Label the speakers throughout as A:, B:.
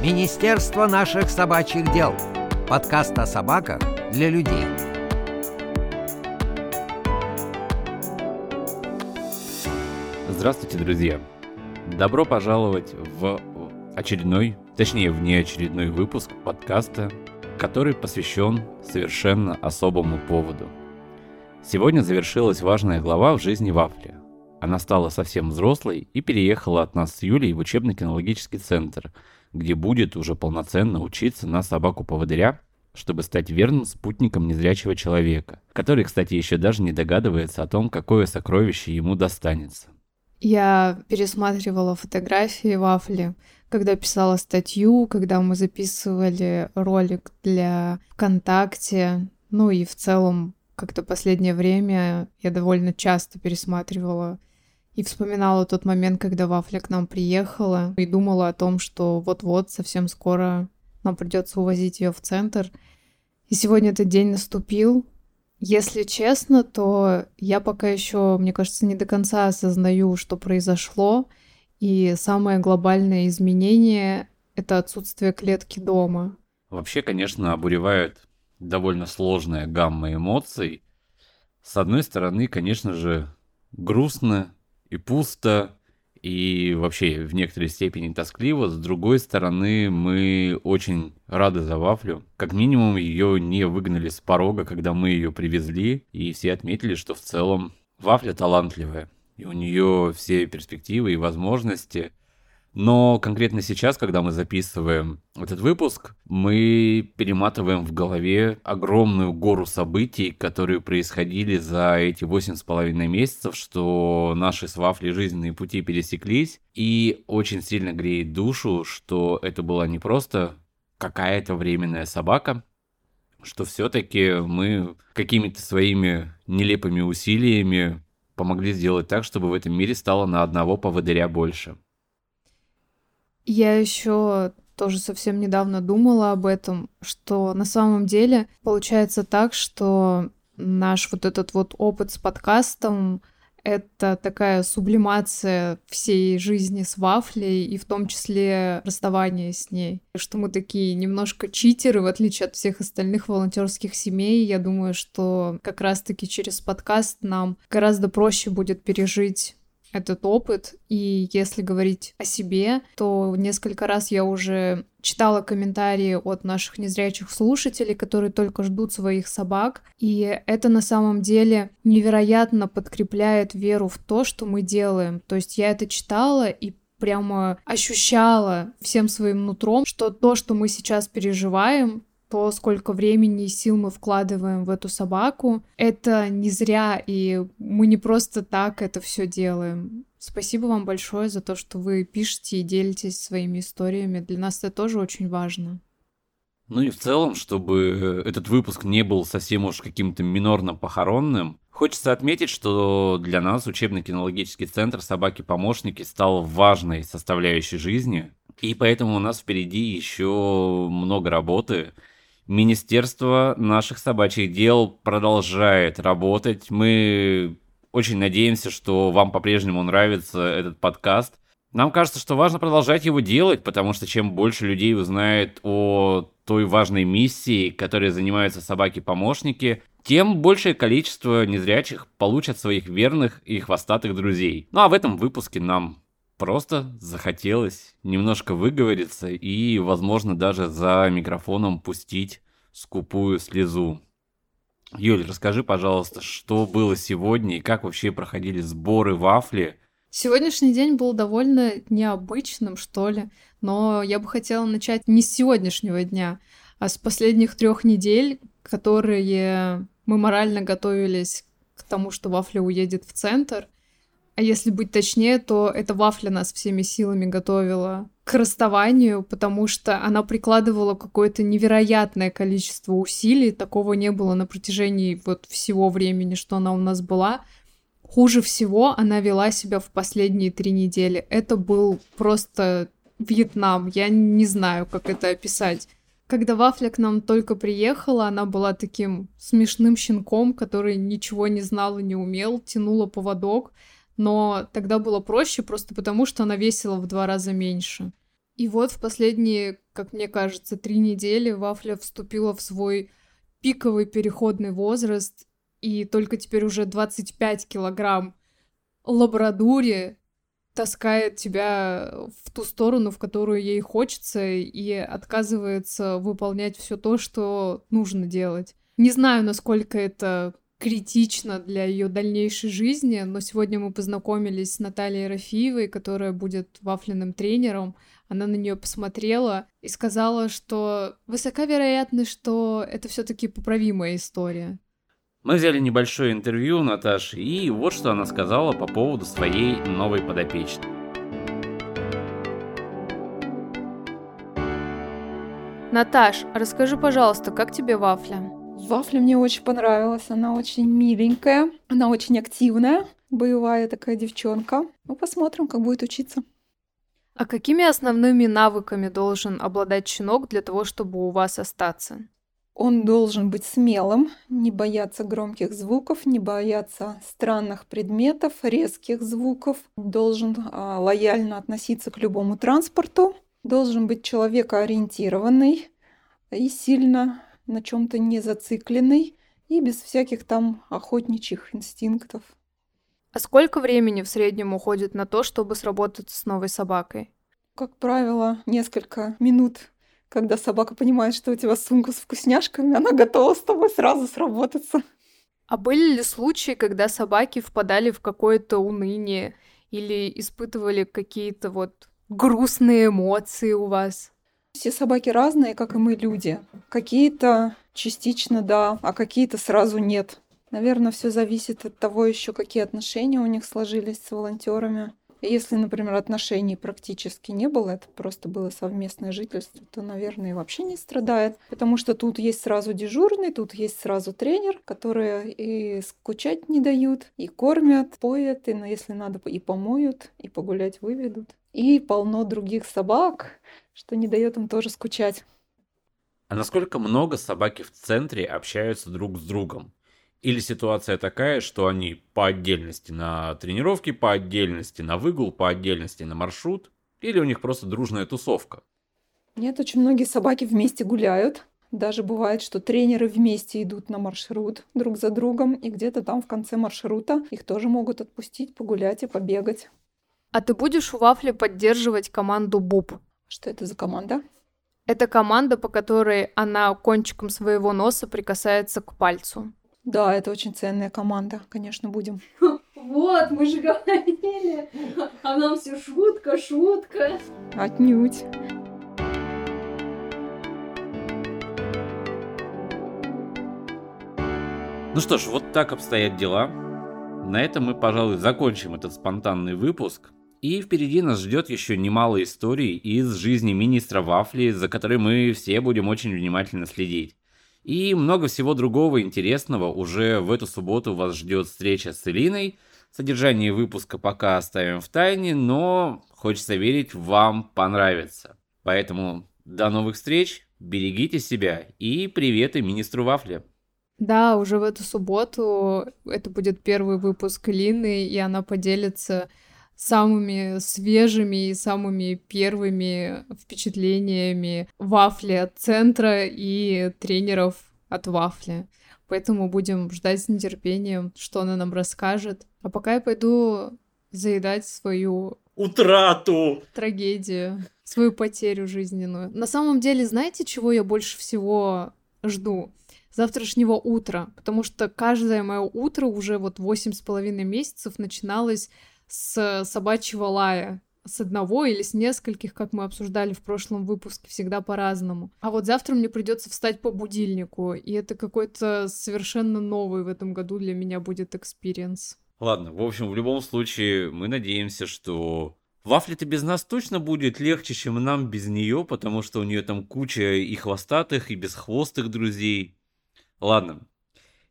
A: Министерство наших собачьих дел. Подкаст о собаках для людей.
B: Здравствуйте, друзья! Добро пожаловать в очередной, точнее, внеочередной выпуск подкаста, который посвящен совершенно особому поводу. Сегодня завершилась важная глава в жизни Вафли. Она стала совсем взрослой и переехала от нас с Юлей в учебно-кинологический центр, где будет уже полноценно учиться на собаку-поводыря, чтобы стать верным спутником незрячего человека, который, кстати, еще даже не догадывается о том, какое сокровище ему достанется.
C: Я пересматривала фотографии Вафли, когда писала статью, когда мы записывали ролик для ВКонтакте, ну и в целом как-то последнее время я довольно часто пересматривала и вспоминала тот момент, когда Вафля к нам приехала, и думала о том, что вот-вот, совсем скоро нам придется увозить ее в центр. И сегодня этот день наступил. Если честно, то я пока еще, мне кажется, не до конца осознаю, что произошло. И самое глобальное изменение — это отсутствие клетки дома.
B: Вообще, конечно, обуревает довольно сложная гамма эмоций. С одной стороны, конечно же, грустно и пусто, и вообще в некоторой степени тоскливо. С другой стороны, мы очень рады за Вафлю. Как минимум, ее не выгнали с порога, когда мы ее привезли, и все отметили, что в целом Вафля талантливая, и у нее все перспективы и возможности. Но конкретно сейчас, когда мы записываем этот выпуск, мы перематываем в голове огромную гору событий, которые происходили за эти восемь с половиной месяцев, что наши с Вафли жизненные пути пересеклись. И очень сильно греет душу, что это была не просто какая-то временная собака, что все-таки мы какими-то своими нелепыми усилиями помогли сделать так, чтобы в этом мире стало на одного поводыря больше.
C: Я еще тоже совсем недавно думала об этом, что на самом деле получается так, что наш вот этот вот опыт с подкастом это такая сублимация всей жизни с вафлей и в том числе расставание с ней. Что мы такие немножко читеры, в отличие от всех остальных волонтерских семей. Я думаю, что как раз-таки через подкаст нам гораздо проще будет пережить этот опыт. И если говорить о себе, то несколько раз я уже читала комментарии от наших незрячих слушателей, которые только ждут своих собак. И это на самом деле невероятно подкрепляет веру в то, что мы делаем. То есть я это читала и прямо ощущала всем своим нутром, что то, что мы сейчас переживаем, то, сколько времени и сил мы вкладываем в эту собаку, это не зря, и мы не просто так это все делаем. Спасибо вам большое за то, что вы пишете и делитесь своими историями. Для нас это тоже очень важно.
B: Ну и в целом, чтобы этот выпуск не был совсем уж каким-то минорно-похоронным, хочется отметить, что для нас учебно-кинологический центр «Собаки-помощники» стал важной составляющей жизни, и поэтому у нас впереди еще много работы, Министерство наших собачьих дел продолжает работать. Мы очень надеемся, что вам по-прежнему нравится этот подкаст. Нам кажется, что важно продолжать его делать, потому что чем больше людей узнает о той важной миссии, которой занимаются собаки-помощники, тем большее количество незрячих получат своих верных и хвостатых друзей. Ну а в этом выпуске нам Просто захотелось немножко выговориться и, возможно, даже за микрофоном пустить скупую слезу. Юль, расскажи, пожалуйста, что было сегодня и как вообще проходили сборы вафли?
C: Сегодняшний день был довольно необычным, что ли, но я бы хотела начать не с сегодняшнего дня, а с последних трех недель, которые мы морально готовились к тому, что Вафля уедет в центр. А если быть точнее, то эта вафля нас всеми силами готовила к расставанию, потому что она прикладывала какое-то невероятное количество усилий. Такого не было на протяжении вот всего времени, что она у нас была. Хуже всего она вела себя в последние три недели. Это был просто Вьетнам. Я не знаю, как это описать. Когда Вафля к нам только приехала, она была таким смешным щенком, который ничего не знал и не умел, тянула поводок но тогда было проще просто потому, что она весила в два раза меньше. И вот в последние как мне кажется, три недели Вафля вступила в свой пиковый переходный возраст, и только теперь уже 25 килограмм лабрадуре таскает тебя в ту сторону, в которую ей хочется, и отказывается выполнять все то, что нужно делать. Не знаю, насколько это критично для ее дальнейшей жизни, но сегодня мы познакомились с Натальей Рафиевой, которая будет вафленным тренером. Она на нее посмотрела и сказала, что высока вероятность, что это все-таки поправимая история.
B: Мы взяли небольшое интервью Наташи, и вот что она сказала по поводу своей новой подопечной.
C: Наташ, расскажи, пожалуйста, как тебе вафля?
D: Вафля мне очень понравилась. Она очень миленькая, она очень активная, боевая такая девчонка. Ну, посмотрим, как будет учиться.
C: А какими основными навыками должен обладать щенок для того, чтобы у вас остаться?
D: Он должен быть смелым, не бояться громких звуков, не бояться странных предметов, резких звуков, должен а, лояльно относиться к любому транспорту, должен быть человекоориентированный и сильно на чем-то не зацикленный и без всяких там охотничьих инстинктов.
C: А сколько времени в среднем уходит на то, чтобы сработать с новой собакой?
D: Как правило, несколько минут. Когда собака понимает, что у тебя сумка с вкусняшками, она готова с тобой сразу сработаться.
C: А были ли случаи, когда собаки впадали в какое-то уныние или испытывали какие-то вот грустные эмоции у вас?
D: Все собаки разные, как и мы люди. Какие-то частично да, а какие-то сразу нет. Наверное, все зависит от того еще, какие отношения у них сложились с волонтерами. Если, например, отношений практически не было, это просто было совместное жительство, то, наверное, вообще не страдает. Потому что тут есть сразу дежурный, тут есть сразу тренер, которые и скучать не дают, и кормят, поят, и, если надо, и помоют, и погулять выведут. И полно других собак, что не дает им тоже скучать.
B: А насколько много собаки в центре общаются друг с другом? Или ситуация такая, что они по отдельности на тренировки, по отдельности на выгул, по отдельности на маршрут? Или у них просто дружная тусовка?
D: Нет, очень многие собаки вместе гуляют. Даже бывает, что тренеры вместе идут на маршрут друг за другом, и где-то там в конце маршрута их тоже могут отпустить погулять и побегать.
C: А ты будешь у Вафли поддерживать команду Буб?
D: Что это за команда?
C: Это команда, по которой она кончиком своего носа прикасается к пальцу.
D: Да, это очень ценная команда, конечно, будем.
C: Вот, мы же говорили, а нам все шутка, шутка.
D: Отнюдь.
B: Ну что ж, вот так обстоят дела. На этом мы, пожалуй, закончим этот спонтанный выпуск. И впереди нас ждет еще немало историй из жизни министра Вафли, за которой мы все будем очень внимательно следить. И много всего другого интересного уже в эту субботу вас ждет встреча с Элиной. Содержание выпуска пока оставим в тайне, но хочется верить, вам понравится. Поэтому до новых встреч, берегите себя и приветы министру Вафли.
C: Да, уже в эту субботу это будет первый выпуск Лины, и она поделится самыми свежими и самыми первыми впечатлениями вафли от центра и тренеров от вафли. Поэтому будем ждать с нетерпением, что она нам расскажет. А пока я пойду заедать свою
B: утрату,
C: трагедию, свою потерю жизненную. На самом деле, знаете, чего я больше всего жду? завтрашнего утра, потому что каждое мое утро уже вот восемь с половиной месяцев начиналось с собачьего лая, с одного или с нескольких, как мы обсуждали в прошлом выпуске, всегда по-разному. А вот завтра мне придется встать по будильнику, и это какой-то совершенно новый в этом году для меня будет experience.
B: Ладно, в общем, в любом случае, мы надеемся, что Вафли-то без нас точно будет легче, чем нам без нее, потому что у нее там куча и хвостатых, и бесхвостых друзей. Ладно,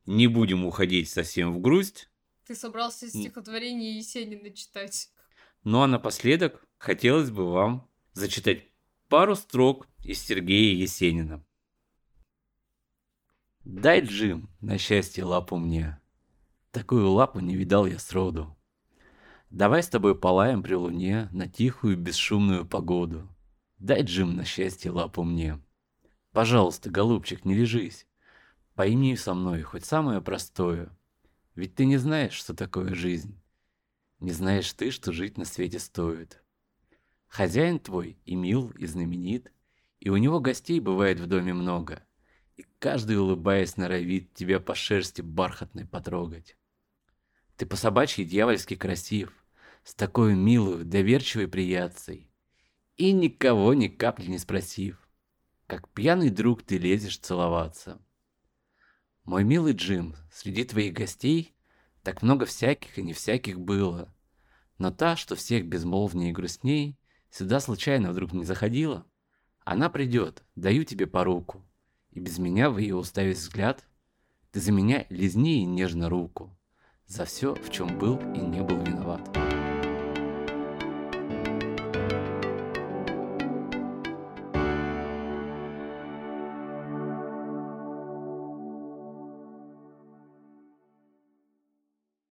B: не будем уходить совсем в грусть.
C: Ты собрался стихотворение Есенина читать.
B: Ну а напоследок хотелось бы вам зачитать пару строк из Сергея Есенина. Дай, Джим, на счастье лапу мне. Такую лапу не видал я сроду. Давай с тобой полаем при луне на тихую бесшумную погоду. дай, Джим, на счастье лапу мне. Пожалуйста, голубчик, не лежись. Пойми со мной хоть самое простое. Ведь ты не знаешь, что такое жизнь. Не знаешь ты, что жить на свете стоит. Хозяин твой и мил, и знаменит, и у него гостей бывает в доме много, и каждый, улыбаясь, норовит тебя по шерсти бархатной потрогать. Ты по собачьи дьявольски красив, с такой милой, доверчивой приятцей, и никого ни капли не спросив, как пьяный друг ты лезешь целоваться. Мой милый Джим, среди твоих гостей так много всяких и не всяких было, но та, что всех безмолвнее и грустней, сюда случайно вдруг не заходила. Она придет, даю тебе по руку, и без меня в ее уставить взгляд, ты за меня лизни и нежно руку, за все, в чем был и не был виноват.